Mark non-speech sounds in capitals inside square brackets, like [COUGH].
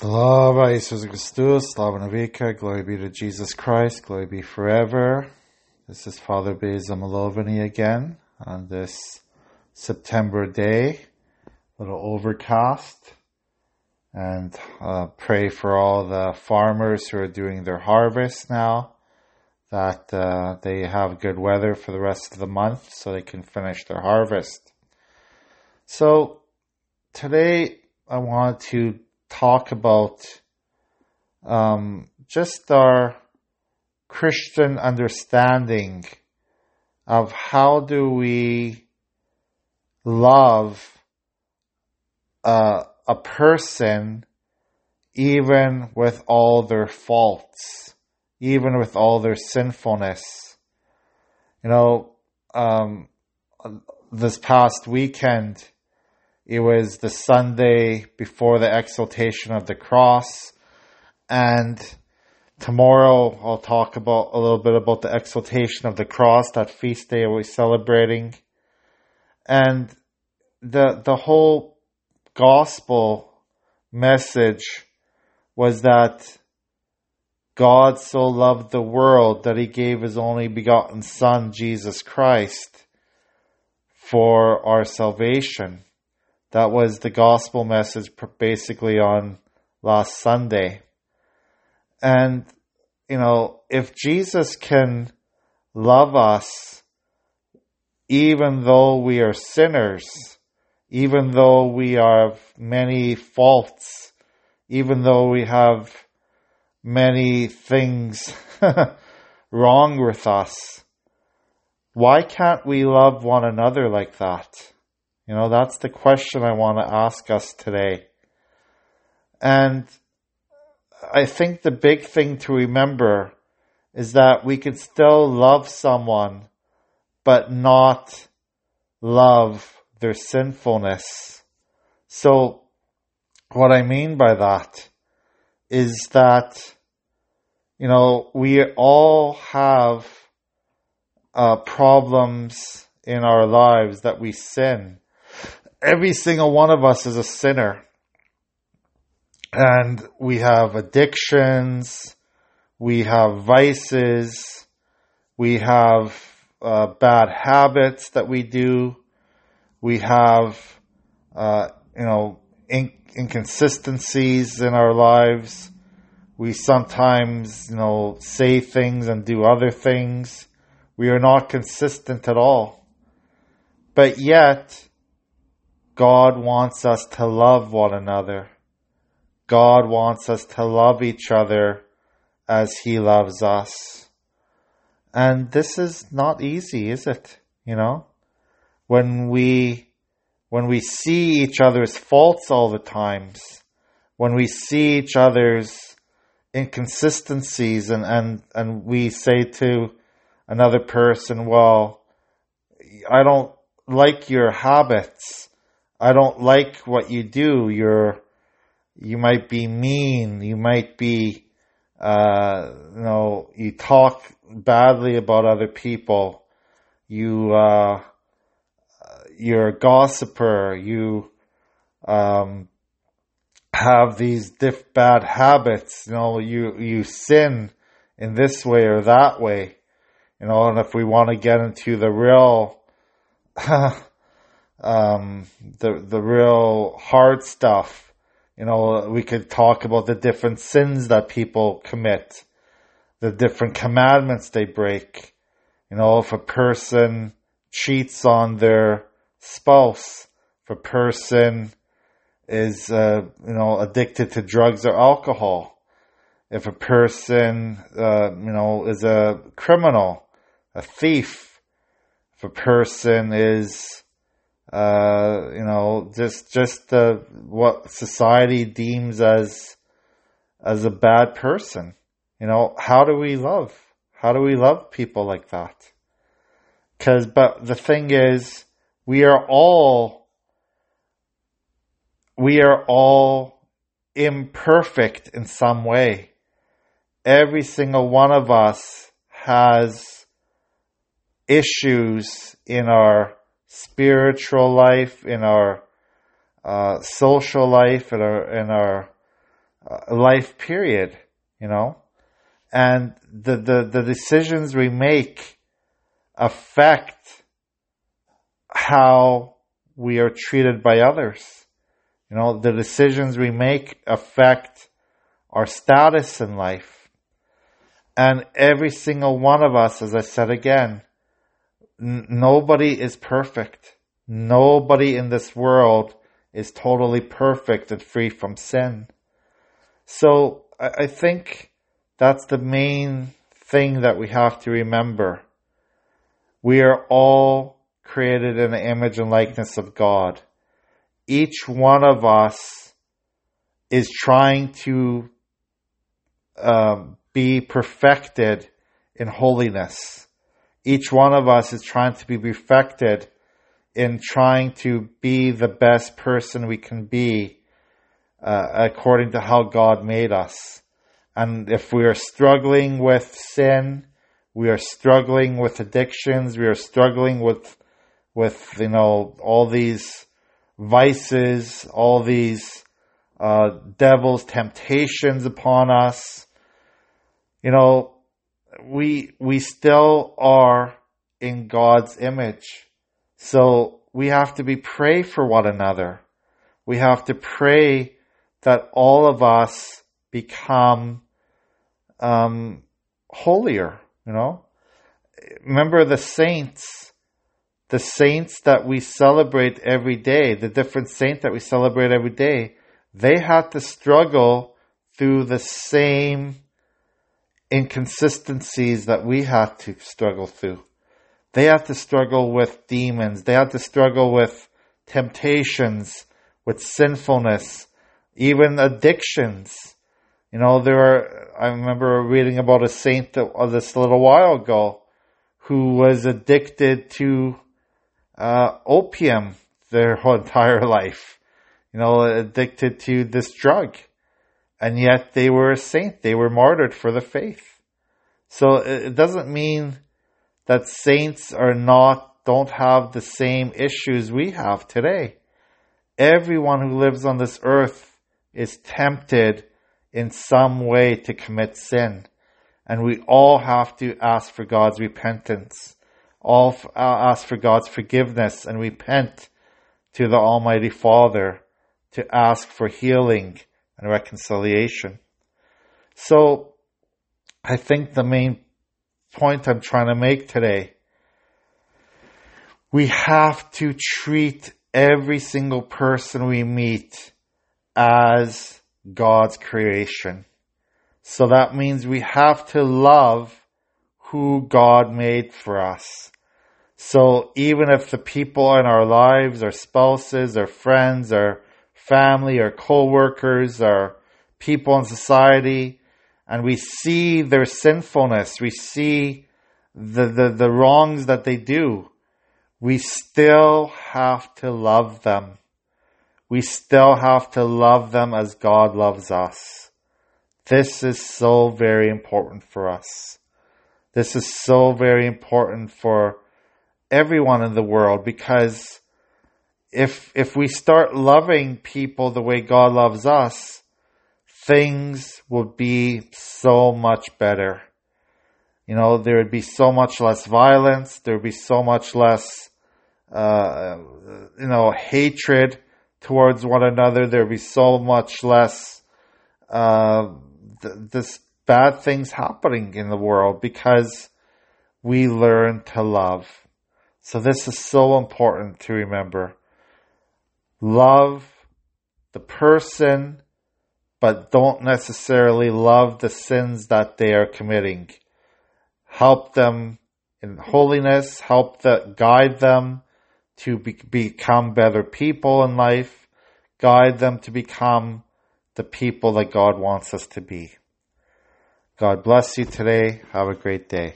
Slava Jesus Christus, Slava Navika, glory be to Jesus Christ, glory be forever. This is Father Beza Malovany again on this September day, a little overcast, and uh, pray for all the farmers who are doing their harvest now, that uh, they have good weather for the rest of the month so they can finish their harvest. So today I want to talk about um, just our Christian understanding of how do we love uh, a person even with all their faults, even with all their sinfulness. You know, um, this past weekend, it was the Sunday before the exaltation of the cross. And tomorrow I'll talk about a little bit about the exaltation of the cross, that feast day we're celebrating. And the, the whole gospel message was that God so loved the world that he gave his only begotten son, Jesus Christ, for our salvation. That was the gospel message basically on last Sunday. And, you know, if Jesus can love us, even though we are sinners, even though we have many faults, even though we have many things [LAUGHS] wrong with us, why can't we love one another like that? You know, that's the question I want to ask us today. And I think the big thing to remember is that we can still love someone, but not love their sinfulness. So, what I mean by that is that, you know, we all have uh, problems in our lives that we sin every single one of us is a sinner. And we have addictions, we have vices, we have uh, bad habits that we do, we have, uh, you know, in- inconsistencies in our lives. We sometimes, you know, say things and do other things. We are not consistent at all. But yet, God wants us to love one another. God wants us to love each other as He loves us. And this is not easy, is it? You know? When we, when we see each other's faults all the times, when we see each other's inconsistencies and, and, and we say to another person, well, I don't like your habits I don't like what you do. You're, you might be mean. You might be, uh, you know, you talk badly about other people. You, uh, you're a gossiper. You, um, have these diff bad habits. You know, you, you sin in this way or that way. You know, and if we want to get into the real, [LAUGHS] um, the the real hard stuff. You know, we could talk about the different sins that people commit, the different commandments they break. You know, if a person cheats on their spouse, if a person is, uh, you know, addicted to drugs or alcohol, if a person, uh, you know, is a criminal, a thief, if a person is, uh, you know, just just uh, what society deems as as a bad person. You know, how do we love? How do we love people like that? Because, but the thing is, we are all we are all imperfect in some way. Every single one of us has issues in our spiritual life, in our uh, social life, in our in our uh, life period, you know? And the, the, the decisions we make affect how we are treated by others. You know, the decisions we make affect our status in life. And every single one of us, as I said again, nobody is perfect. Nobody in this world is totally perfect and free from sin. So I, I think that's the main thing that we have to remember. We are all created in the image and likeness of God. Each one of us is trying to um, be perfected in holiness. Each one of us is trying to be perfected in trying to be the best person we can be uh, according to how God made us. And if we are struggling with sin, we are struggling with addictions, we are struggling with, with, you know, all these vices, all these, uh, devil's temptations upon us, you know, we, we still are in God's image. So we have to be pray for one another. We have to pray that all of us become um, holier. You know, remember the saints, the saints that we celebrate every day, the different saint that we celebrate every day. They had to struggle through the same inconsistencies that we had to struggle through. They had to struggle with demons. They had to struggle with temptations, with sinfulness, even addictions. You know, there are, I remember reading about a saint that, uh, this little while ago who was addicted to uh, opium their [LAUGHS] whole entire life. You know, addicted to this drug. And yet they were a saint. They were martyred for the faith. So it doesn't mean that saints are not, don't have the same issues we have today. Everyone who lives on this earth is tempted in some way to commit sin. And we all have to ask for God's repentance, all uh, ask for God's forgiveness and repent to the Almighty Father to ask for healing and reconciliation. So I think the main point I'm trying to make today, we have to treat every single person we meet as God's creation. So that means we have to love who God made for us. So even if the people in our lives, our spouses, our friends, our family, our co-workers, our people in society, and we see their sinfulness, we see the, the, the wrongs that they do, we still have to love them we still have to love them as God loves us. This is so very important for us. This is so very important for everyone in the world because if, if we start loving people the way God loves us, things would be so much better. You know, there would be so much less violence. There would be so much less, uh, you know, hatred towards one another, there'd be so much less uh, th- this bad things happening in the world because we learn to love. So this is so important to remember. Love the person, but don't necessarily love the sins that they are committing. Help them in holiness, help guide them to be, become better people in life, guide them to become the people that God wants us to be. God bless you today. Have a great day.